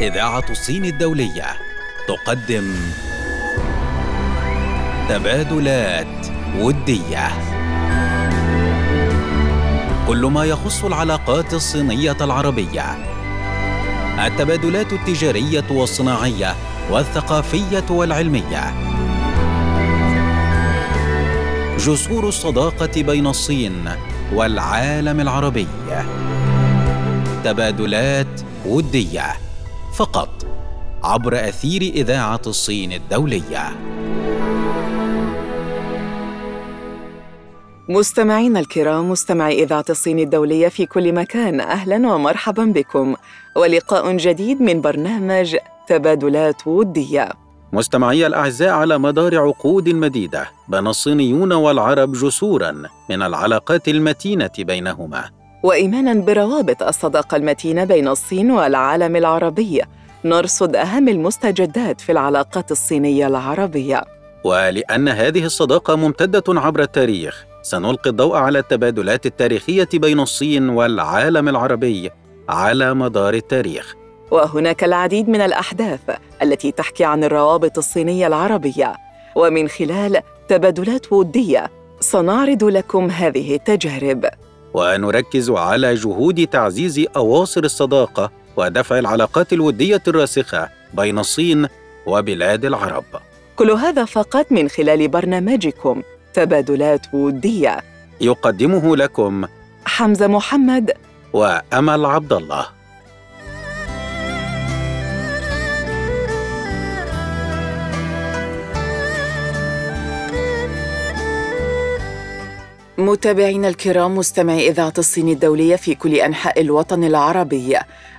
إذاعة الصين الدولية. تقدم تبادلات ودية. كل ما يخص العلاقات الصينية العربية. التبادلات التجارية والصناعية والثقافية والعلمية. جسور الصداقة بين الصين والعالم العربي. تبادلات ودية. فقط عبر أثير إذاعة الصين الدولية. مستمعينا الكرام مستمعي إذاعة الصين الدولية في كل مكان أهلا ومرحبا بكم. ولقاء جديد من برنامج تبادلات ودية. مستمعي الأعزاء على مدار عقود مديدة بنى الصينيون والعرب جسورا من العلاقات المتينة بينهما. وإيمانا بروابط الصداقة المتينة بين الصين والعالم العربي. نرصد أهم المستجدات في العلاقات الصينية العربية. ولأن هذه الصداقة ممتدة عبر التاريخ سنلقي الضوء على التبادلات التاريخية بين الصين والعالم العربي على مدار التاريخ. وهناك العديد من الأحداث التي تحكي عن الروابط الصينية العربية. ومن خلال تبادلات ودية سنعرض لكم هذه التجارب. ونركز على جهود تعزيز أواصر الصداقة ودفع العلاقات الودية الراسخة بين الصين وبلاد العرب. كل هذا فقط من خلال برنامجكم تبادلات ودية. يقدمه لكم حمزة محمد وأمل عبد الله. متابعينا الكرام مستمعي إذاعة الصين الدولية في كل أنحاء الوطن العربي.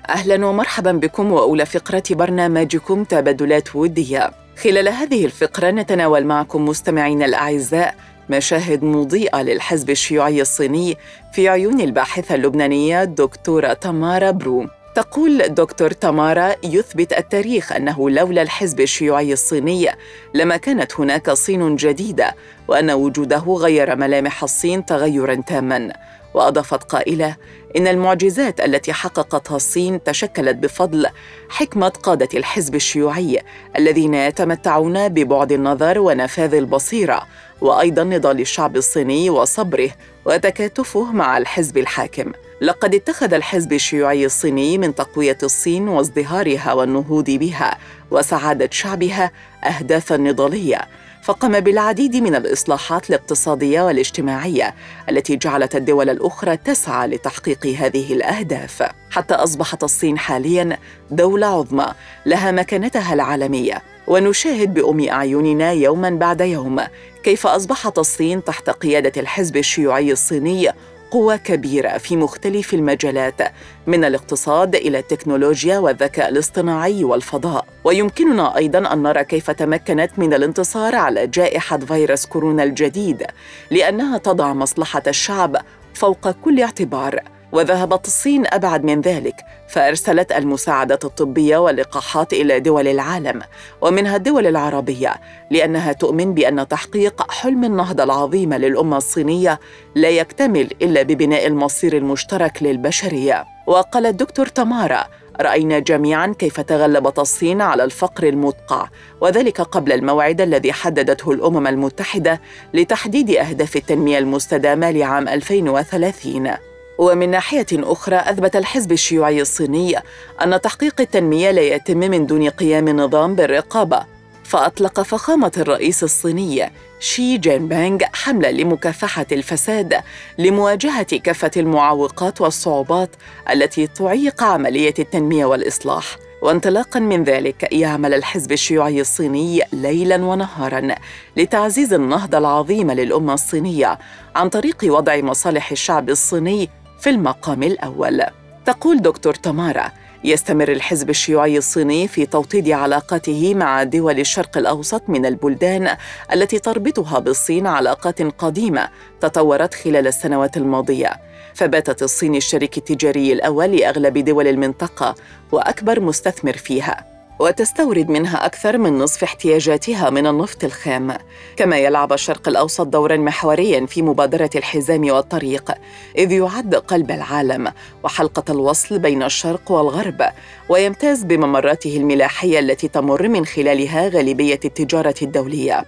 أهلا ومرحبا بكم وأولى فقرة برنامجكم تبادلات ودية. خلال هذه الفقرة نتناول معكم مستمعينا الأعزاء مشاهد مضيئة للحزب الشيوعي الصيني في عيون الباحثة اللبنانية دكتورة تمارا برو. تقول دكتور تامارا يثبت التاريخ أنه لولا الحزب الشيوعي الصيني لما كانت هناك صين جديدة وأن وجوده غير ملامح الصين تغيرا تاما. وأضافت قائلة إن المعجزات التي حققتها الصين تشكلت بفضل حكمة قادة الحزب الشيوعي الذين يتمتعون ببعد النظر ونفاذ البصيرة وأيضا نضال الشعب الصيني وصبره وتكاتفه مع الحزب الحاكم. لقد اتخذ الحزب الشيوعي الصيني من تقوية الصين وازدهارها والنهوض بها وسعادة شعبها اهدافا نضالية. فقام بالعديد من الإصلاحات الاقتصادية والاجتماعية التي جعلت الدول الأخرى تسعى لتحقيق هذه الأهداف. حتى أصبحت الصين حاليا دولة عظمى لها مكانتها العالمية. ونشاهد بأم أعيننا يوما بعد يوم كيف أصبحت الصين تحت قيادة الحزب الشيوعي الصيني قوة كبيرة في مختلف المجالات من الاقتصاد إلى التكنولوجيا والذكاء الاصطناعي والفضاء. ويمكننا أيضا أن نرى كيف تمكنت من الانتصار على جائحة فيروس كورونا الجديد لأنها تضع مصلحة الشعب فوق كل اعتبار. وذهبت الصين أبعد من ذلك فأرسلت المساعدات الطبية واللقاحات إلى دول العالم ومنها الدول العربية لأنها تؤمن بأن تحقيق حلم النهضة العظيم للأمة الصينية لا يكتمل إلا ببناء المصير المشترك للبشرية. وقال الدكتور تمارا رأينا جميعا كيف تغلبت الصين على الفقر المدقع وذلك قبل الموعد الذي حددته الأمم المتحدة لتحديد أهداف التنمية المستدامة لعام 2030 ومن ناحية أخرى أثبت الحزب الشيوعي الصيني أن تحقيق التنمية لا يتم من دون قيام النظام بالرقابة. فأطلق فخامة الرئيس الصيني شي جين بانغ حملة لمكافحة الفساد لمواجهة كافة المعوقات والصعوبات التي تعيق عملية التنمية والإصلاح. وانطلاقا من ذلك يعمل الحزب الشيوعي الصيني ليلا ونهارا لتعزيز النهضه العظيمه للأمة الصينية عن طريق وضع مصالح الشعب الصيني في المقام الأول. تقول دكتور تمارا يستمر الحزب الشيوعي الصيني في توطيد علاقاته مع دول الشرق الأوسط من البلدان التي تربطها بالصين علاقات قديمة تطورت خلال السنوات الماضية. فباتت الصين الشريك التجاري الأول لأغلب دول المنطقة وأكبر مستثمر فيها. وتستورد منها أكثر من نصف احتياجاتها من النفط الخام. كما يلعب الشرق الأوسط دورا محوريا في مبادرة الحزام والطريق إذ يعد قلب العالم وحلقة الوصل بين الشرق والغرب ويمتاز بممراته الملاحية التي تمر من خلالها غالبية التجارة الدولية.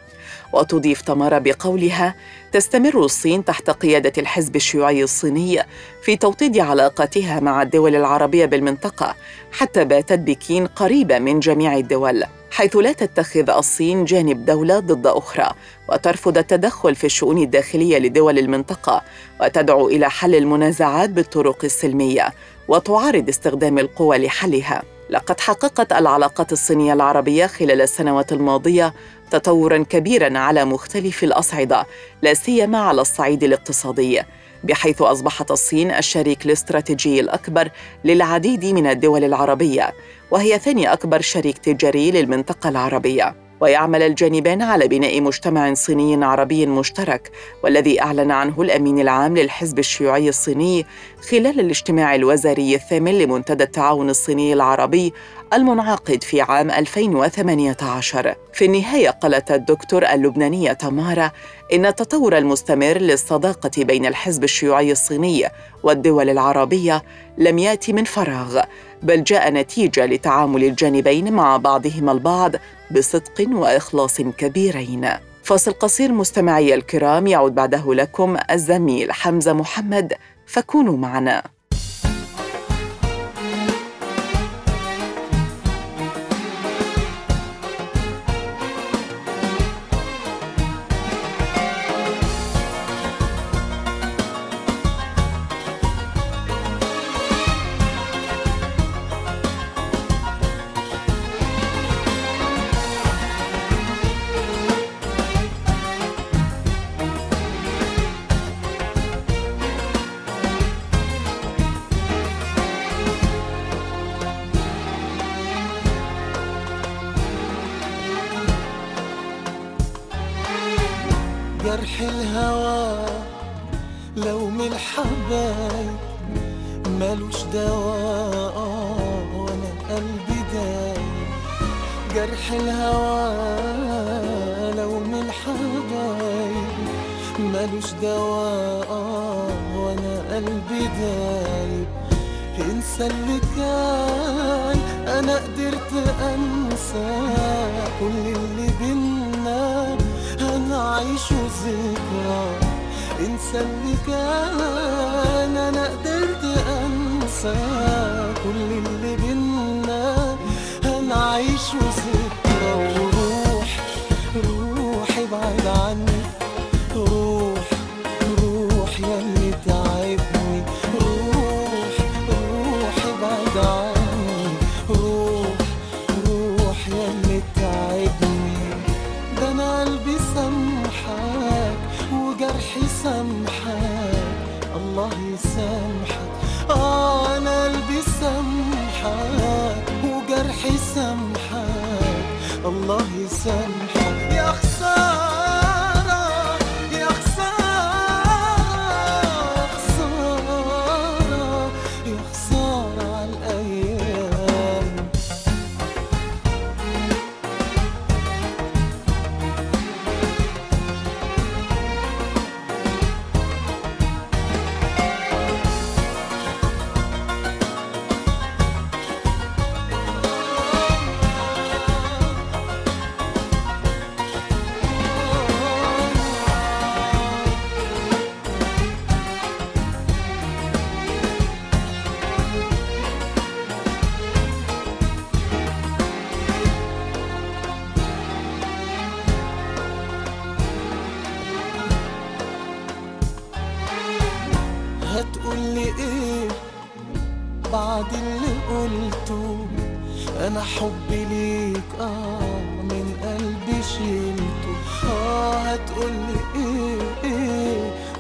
وتضيف تمارا بقولها تستمر الصين تحت قيادة الحزب الشيوعي الصيني في توطيد علاقاتها مع الدول العربية بالمنطقة حتى باتت بكين قريبة من جميع الدول حيث لا تتخذ الصين جانب دولة ضد أخرى وترفض التدخل في الشؤون الداخلية لدول المنطقة وتدعو إلى حل المنازعات بالطرق السلمية وتعارض استخدام القوى لحلها. لقد حققت العلاقات الصينية العربية خلال السنوات الماضية تطورا كبيرا على مختلف الأصعدة لا سيما على الصعيد الاقتصادي بحيث أصبحت الصين الشريك الاستراتيجي الأكبر للعديد من الدول العربية وهي ثاني أكبر شريك تجاري للمنطقة العربية. ويعمل الجانبان على بناء مجتمع صيني عربي مشترك والذي أعلن عنه الأمين العام للحزب الشيوعي الصيني خلال الاجتماع الوزاري الثامن لمنتدى التعاون الصيني العربي المنعقد في عام 2018 في النهاية قالت الدكتور اللبنانية تمارا إن التطور المستمر للصداقة بين الحزب الشيوعي الصيني والدول العربية لم يأتي من فراغ بل جاء نتيجة لتعامل الجانبين مع بعضهما البعض بصدق وإخلاص كبيرين. فاصل قصير مستمعي الكرام يعود بعده لكم الزميل حمزة محمد فكونوا معنا. أنسى اللي كان أنا قدرت أنسى كل اللي بينا. هنعيش ذكرى انسى اللي كان أنا قدرت أنسى كل اللي بينا. هنعيش ذكرى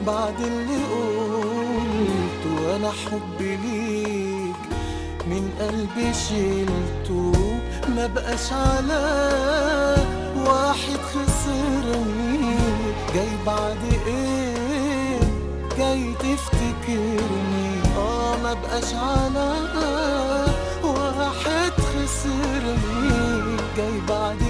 بعد اللي قلته أنا حبي ليك. من قلبي شيلته ما بقاش على واحد خسرني. جاي بعد إيه؟ جاي تفتكرني. آه ما بقاش على واحد خسرني. سامحك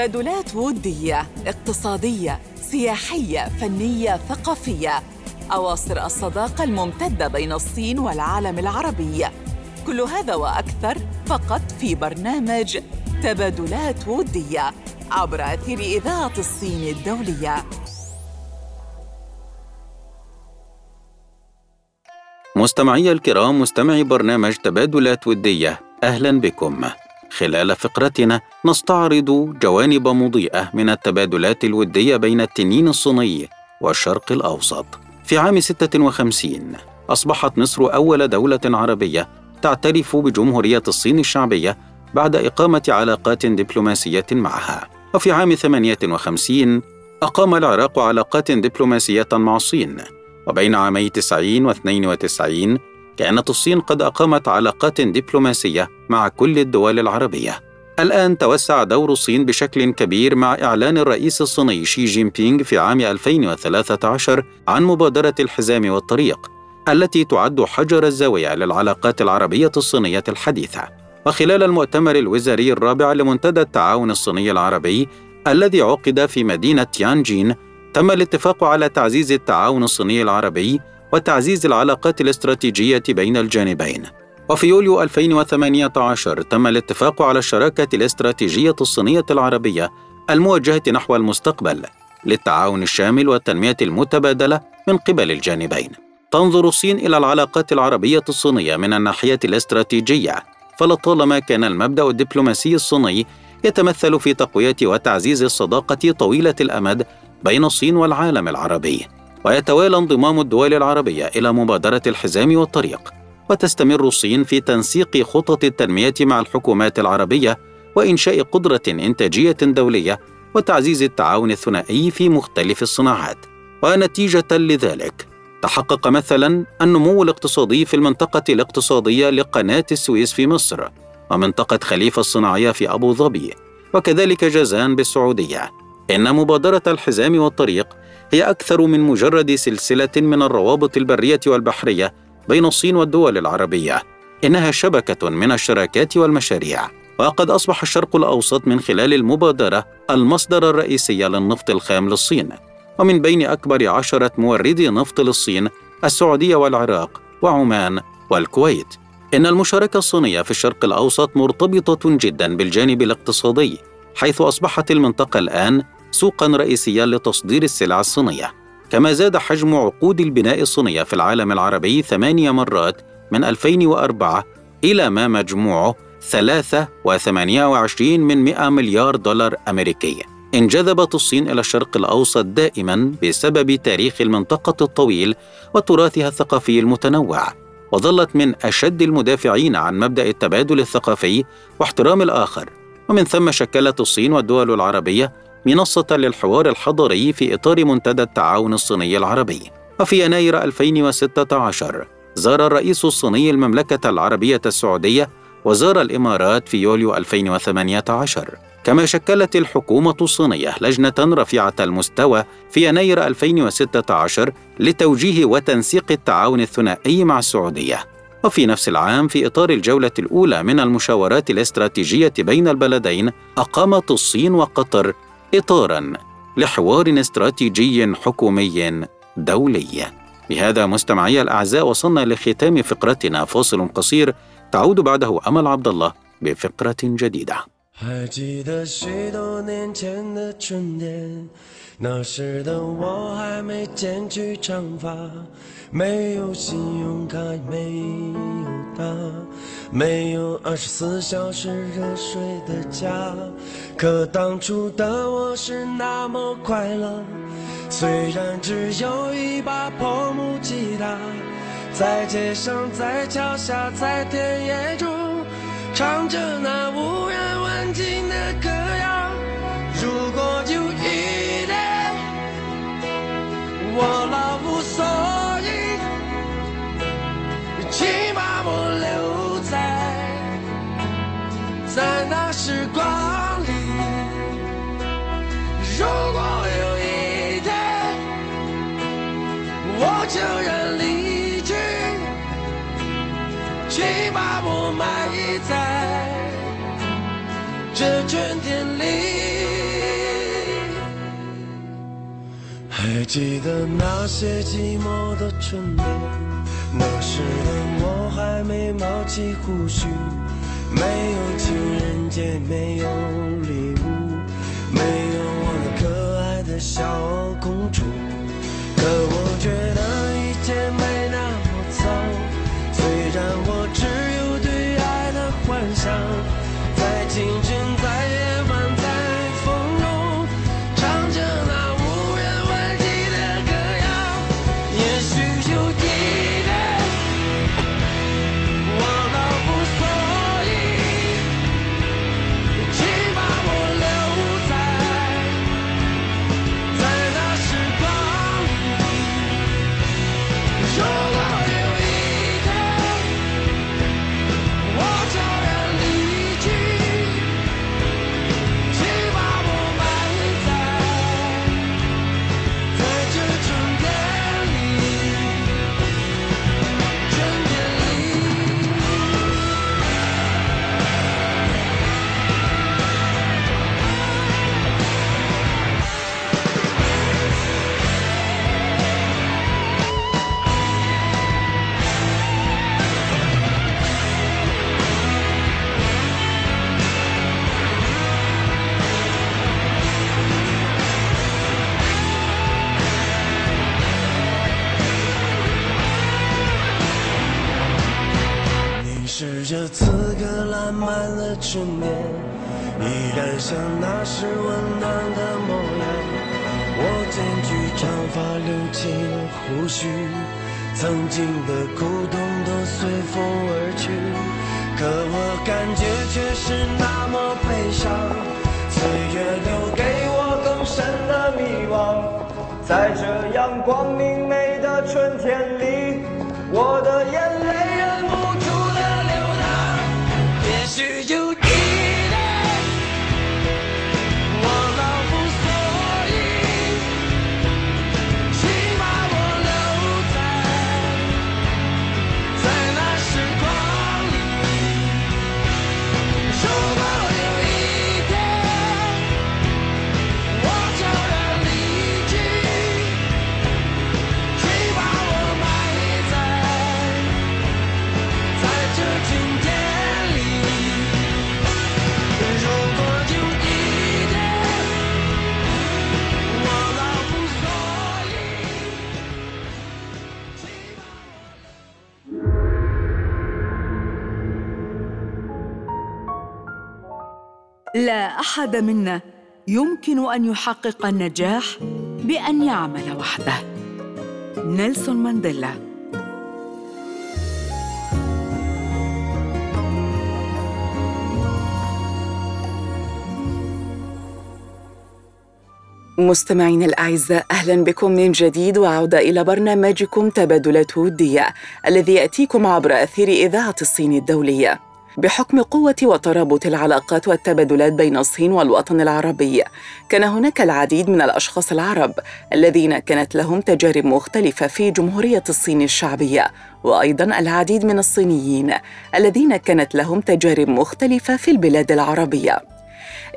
تبادلات ودية اقتصادية سياحية فنية ثقافية. أواصر الصداقة الممتدة بين الصين والعالم العربي. كل هذا وأكثر فقط في برنامج تبادلات ودية عبر أثير إذاعة الصين الدولية. مستمعي الكرام مستمعي برنامج تبادلات ودية أهلا بكم. خلال فقرتنا نستعرض جوانب مضيئة من التبادلات الودية بين التنين الصيني والشرق الأوسط. في عام 56 أصبحت مصر أول دولة عربية تعترف بجمهورية الصين الشعبية بعد إقامة علاقات دبلوماسية معها. وفي عام 58 أقام العراق علاقات دبلوماسية مع الصين. وبين عامي 90 و 92 كانت الصين قد أقامت علاقات دبلوماسية مع كل الدول العربية. الآن توسع دور الصين بشكل كبير مع إعلان الرئيس الصيني شي جين بينغ في عام 2013 عن مبادرة الحزام والطريق التي تعد حجر الزاوية للعلاقات العربية الصينية الحديثة. وخلال المؤتمر الوزاري الرابع لمنتدى التعاون الصيني العربي الذي عقد في مدينة تيانجين تم الاتفاق على تعزيز التعاون الصيني العربي وتعزيز العلاقات الاستراتيجية بين الجانبين. وفي يوليو 2018 تم الاتفاق على الشراكة الاستراتيجية الصينية العربية الموجهة نحو المستقبل للتعاون الشامل والتنمية المتبادلة من قبل الجانبين. تنظر الصين إلى العلاقات العربية الصينية من الناحية الاستراتيجية، فلطالما كان المبدأ الدبلوماسي الصيني يتمثل في تقوية وتعزيز الصداقة طويلة الأمد بين الصين والعالم العربي. ويتوالى انضمام الدول العربية إلى مبادرة الحزام والطريق، وتستمر الصين في تنسيق خطط التنمية مع الحكومات العربية وإنشاء قدرة إنتاجية دولية وتعزيز التعاون الثنائي في مختلف الصناعات. ونتيجة لذلك، تحقق مثلا النمو الاقتصادي في المنطقة الاقتصادية لقناة السويس في مصر، ومنطقة خليفة الصناعية في أبو ظبي، وكذلك جازان بالسعودية. إن مبادرة الحزام والطريق هي أكثر من مجرد سلسلة من الروابط البرية والبحرية بين الصين والدول العربية إنها شبكة من الشراكات والمشاريع. وقد أصبح الشرق الأوسط من خلال المبادرة المصدر الرئيسي للنفط الخام للصين. ومن بين أكبر عشرة موردي نفط للصين السعودية والعراق وعمان والكويت. إن المشاركة الصينية في الشرق الأوسط مرتبطة جدا بالجانب الاقتصادي حيث أصبحت المنطقة الآن سوقا رئيسيا لتصدير السلع الصينية. كما زاد حجم عقود البناء الصينية في العالم العربي ثمانية مرات من 2004 إلى ما مجموعه 3.28 من 100 مليار دولار أمريكي. انجذبت الصين إلى الشرق الأوسط دائما بسبب تاريخ المنطقة الطويل وتراثها الثقافي المتنوع وظلت من أشد المدافعين عن مبدأ التبادل الثقافي واحترام الآخر. ومن ثم شكلت الصين والدول العربية منصة للحوار الحضاري في إطار منتدى التعاون الصيني العربي. وفي يناير 2016 زار الرئيس الصيني المملكة العربية السعودية وزار الإمارات في يوليو 2018 كما شكلت الحكومة الصينية لجنة رفيعة المستوى في يناير 2016 لتوجيه وتنسيق التعاون الثنائي مع السعودية. وفي نفس العام في إطار الجولة الأولى من المشاورات الاستراتيجية بين البلدين أقامت الصين وقطر إطارا لحوار استراتيجي حكومي دولي بهذا مستمعي الأعزاء وصلنا لختام فقرتنا فاصل قصير تعود بعده أمل عبد الله بفقرة جديدة 还记得许多年前的春天，那时的我还没剪去长发， 没有信用卡，没有他，没有二十四小时热水的家。可当初的我是那么快乐，虽然只有一把破木吉他，在街上，在桥下，在田野中。唱着那无人问津的歌谣。如果有一天我时光里。如果有一天我悄然离去，请把我埋在这春天里。还记得那些寂寞的春天，那时的我还没冒起胡须，没有情人界，没有礼物，没有我那可爱的小公主。像那时温暖的模样。我剪去长发，留起胡须，曾经的苦痛都随风而去。可我感觉却是那么悲伤，岁月留给我更深的迷惘。在这阳光明媚的春天里，我的眼泪忍不住的流淌。也许 لا أحد منا يمكن أن يحقق النجاح بأن يعمل وحده. نيلسون مانديلا. مستمعينا الأعزاء أهلا بكم من جديد وعودة إلى برنامجكم تبادلات ودية الذي يأتيكم عبر أثير إذاعة الصين الدولية. بحكم قوة وترابط العلاقات والتبادلات بين الصين والوطن العربي كان هناك العديد من الأشخاص العرب الذين كانت لهم تجارب مختلفة في جمهورية الصين الشعبية وأيضا العديد من الصينيين الذين كانت لهم تجارب مختلفة في البلاد العربية.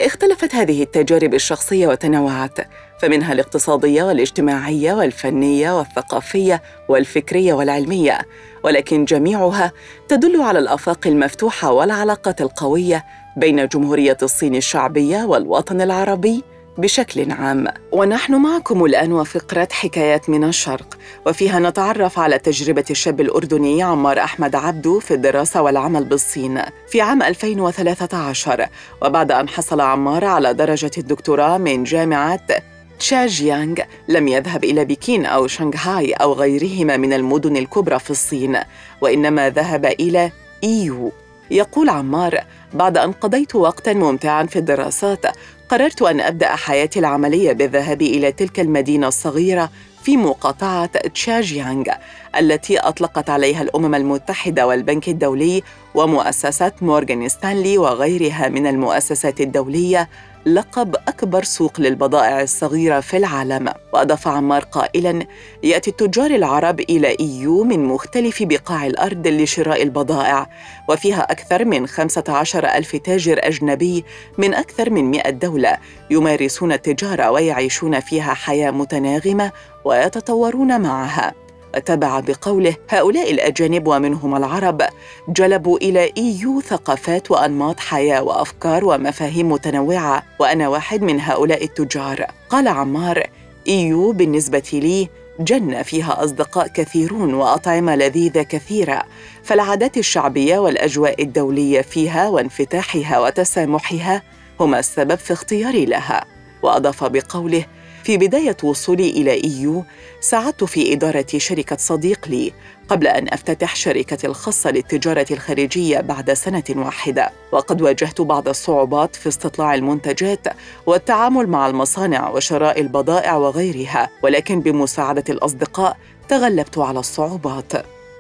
اختلفت هذه التجارب الشخصية وتنوعت فمنها الاقتصادية والاجتماعية والفنية والثقافية والفكرية والعلمية ولكن جميعها تدل على الآفاق المفتوحة والعلاقات القوية بين جمهورية الصين الشعبية والوطن العربي بشكل عام. ونحن معكم الآن وفقره حكايات من الشرق وفيها نتعرف على تجربة الشاب الأردني عمار أحمد عبدو في الدراسة والعمل بالصين في عام 2013 وبعد أن حصل عمار على درجة الدكتوراه من جامعة تشاجيانغ لم يذهب إلى بكين أو شنغهاي أو غيرهما من المدن الكبرى في الصين وإنما ذهب إلى إيو. يقول عمار بعد أن قضيت وقتا ممتعا في الدراسات قررت أن أبدأ حياتي العملية بالذهاب إلى تلك المدينة الصغيرة في مقاطعة تشاجيانغ التي أطلقت عليها الأمم المتحدة والبنك الدولي ومؤسسات مورغان ستانلي وغيرها من المؤسسات الدولية لقب أكبر سوق للبضائع الصغيرة في العالم. وأضاف عمار قائلاً يأتي التجار العرب إلى إيو من مختلف بقاع الأرض لشراء البضائع وفيها أكثر من 15 ألف تاجر أجنبي من أكثر من 100 دولة يمارسون التجارة ويعيشون فيها حياة متناغمة ويتطورون معها. وتبع بقوله هؤلاء الأجانب ومنهم العرب جلبوا إلى إيو ثقافات وأنماط حياة وأفكار ومفاهيم متنوعة وأنا واحد من هؤلاء التجار. قال عمار إيو بالنسبة لي جنة فيها أصدقاء كثيرون وأطعمة لذيذة كثيرة فالعادات الشعبية والأجواء الدولية فيها وانفتاحها وتسامحها هما السبب في اختياري لها. وأضاف بقوله في بداية وصولي إلى إيو ساعدت في إدارة شركة صديق لي قبل أن أفتتح شركتي الخاصة للتجارة الخارجية بعد سنة واحدة. وقد واجهت بعض الصعوبات في استطلاع المنتجات والتعامل مع المصانع وشراء البضائع وغيرها ولكن بمساعدة الأصدقاء تغلبت على الصعوبات.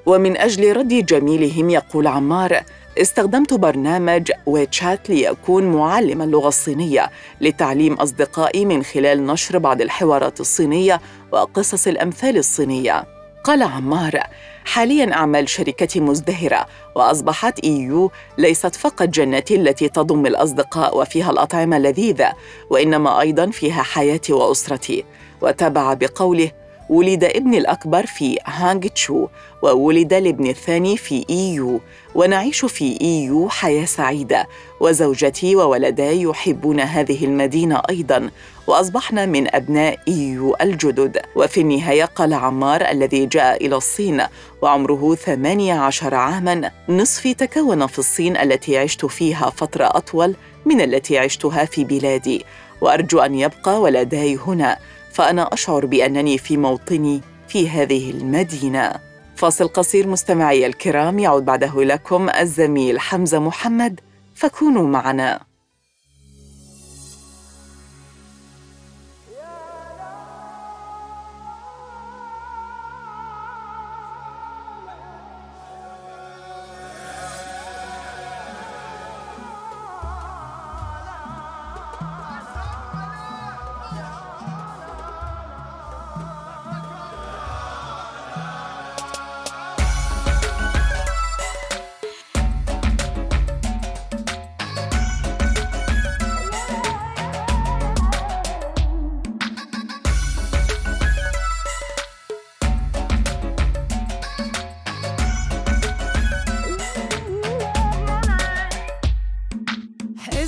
ومن أجل رد جميلهم يقول عمار استخدمت برنامج ويتشات ليكون معلم اللغة الصينية لتعليم أصدقائي من خلال نشر بعض الحوارات الصينية وقصص الأمثال الصينية. قال عمار حاليا أعمال شركتي مزدهرة وأصبحت إيو ليست فقط جنتي التي تضم الأصدقاء وفيها الأطعمة اللذيذة وإنما أيضا فيها حياتي وأسرتي. وتابع بقوله ولد ابني الأكبر في هانغ تشو وولد الابن الثاني في إيو ونعيش في إيو حياة سعيدة. وزوجتي وولداي يحبون هذه المدينة أيضا. وأصبحنا من أبناء إيو الجدد. وفي النهاية قال عمار الذي جاء إلى الصين وعمره 18 عاماً. نصفي تكون في الصين التي عشت فيها فترة أطول من التي عشتها في بلادي. وأرجو أن يبقى ولداي هنا فأنا أشعر بأنني في موطني في هذه المدينة. فاصل قصير مستمعي الكرام يعود بعده لكم الزميل حمزة محمد فكونوا معنا.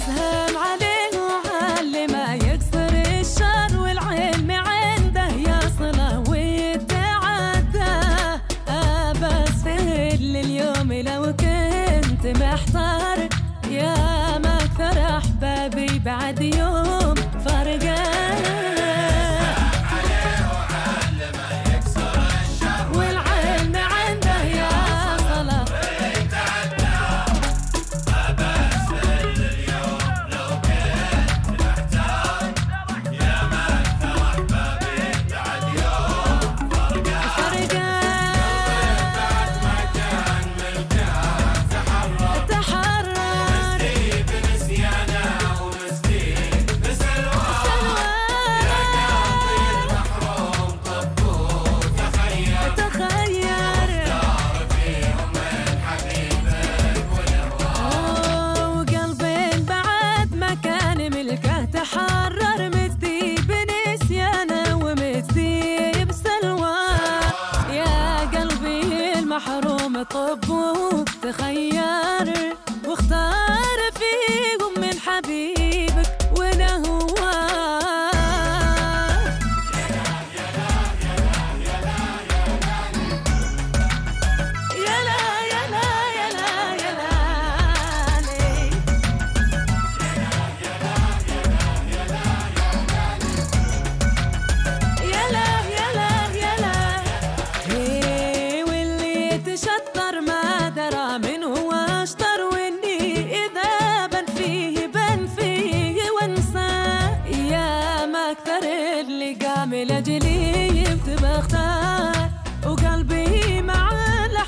her.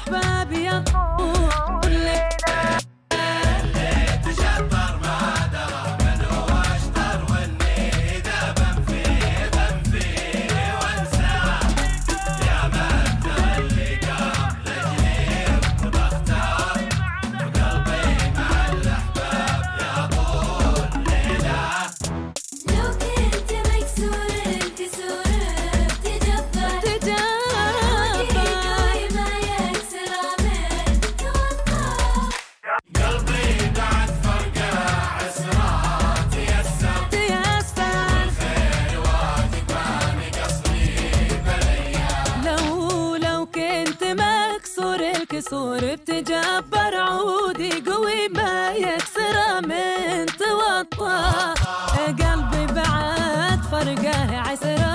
Baby, I'm bientôt. بتجبر عودي قوي ما يكسر من توطى قلبي بعد فرقه عسره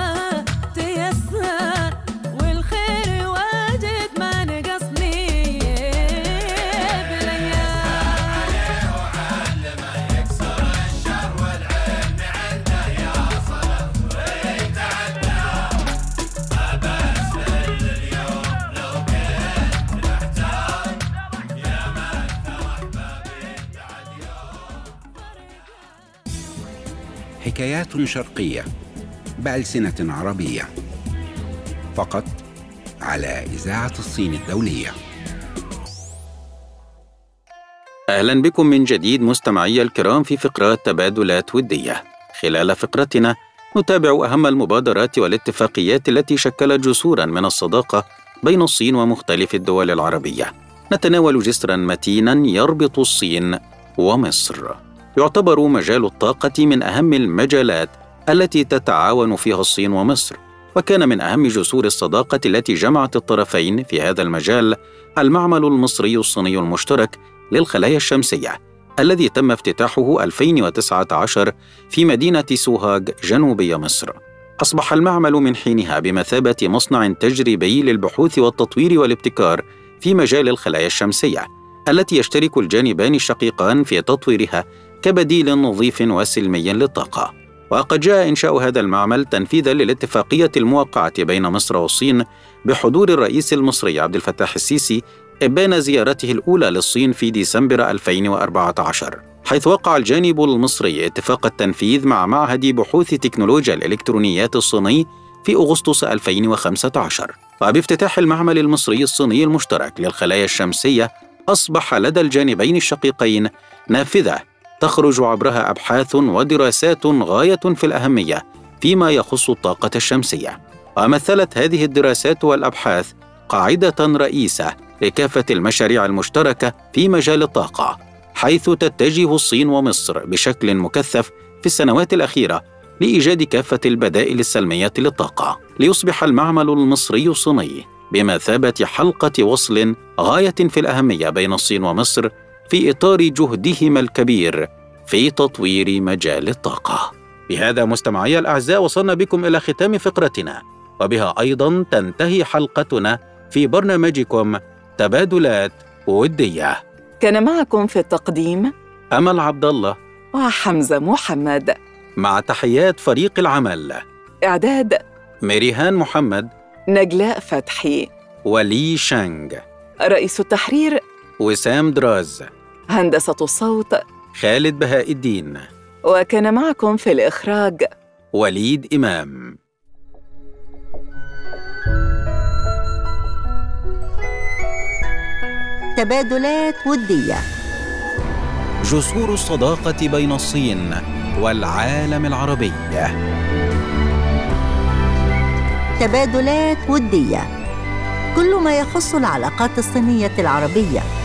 حكايات شرقية بألسنة عربية فقط على إذاعة الصين الدولية أهلا بكم من جديد مستمعي الكرام في فقرات تبادلات ودية. خلال فقرتنا نتابع أهم المبادرات والاتفاقيات التي شكلت جسورا من الصداقة بين الصين ومختلف الدول العربية. نتناول جسرا متينا يربط الصين ومصر. يعتبر مجال الطاقة من أهم المجالات التي تتعاون فيها الصين ومصر. وكان من أهم جسور الصداقة التي جمعت الطرفين في هذا المجال المعمل المصري الصيني المشترك للخلايا الشمسية الذي تم افتتاحه 2019 في مدينة سوهاج جنوبي مصر. أصبح المعمل من حينها بمثابة مصنع تجريبي للبحوث والتطوير والابتكار في مجال الخلايا الشمسية التي يشترك الجانبان الشقيقان في تطويرها كبديل نظيف وسلمي للطاقة. وقد جاء إنشاء هذا المعمل تنفيذا للاتفاقية الموقعة بين مصر والصين بحضور الرئيس المصري عبد الفتاح السيسي إبان زيارته الأولى للصين في ديسمبر 2014 حيث وقع الجانب المصري اتفاق التنفيذ مع معهد بحوث تكنولوجيا الإلكترونيات الصيني في أغسطس 2015 وبافتتاح المعمل المصري الصيني المشترك للخلايا الشمسية أصبح لدى الجانبين الشقيقين نافذة تخرج عبرها أبحاث ودراسات غاية في الأهمية فيما يخص الطاقة الشمسية. ومثلت هذه الدراسات والأبحاث قاعدة رئيسة لكافة المشاريع المشتركة في مجال الطاقة، حيث تتجه الصين ومصر بشكل مكثف في السنوات الأخيرة لإيجاد كافة البدائل السلمية للطاقة، ليصبح المعمل المصري الصيني بمثابة حلقة وصل غاية في الأهمية بين الصين ومصر في إطار جهدهما الكبير في تطوير مجال الطاقة. بهذا مستمعي الأعزاء وصلنا بكم إلى ختام فقرتنا، وبها أيضا تنتهي حلقتنا في برنامجكم تبادلات ودية. كان معكم في التقديم أمل عبد الله وحمزة محمد. مع تحيات فريق العمل. إعداد ميريهان محمد. نجلاء فتحي. ولي شانغ. رئيس التحرير وسام دراز. هندسة الصوت. خالد بهاء الدين. وكان معكم في الإخراج. وليد إمام. تبادلات ودية. جسور الصداقة بين الصين والعالم العربي. تبادلات ودية. كل ما يخص العلاقات الصينية العربية.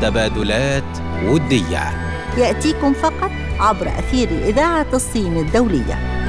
تبادلات ودية. يأتيكم فقط عبر أثير إذاعة الصين الدولية.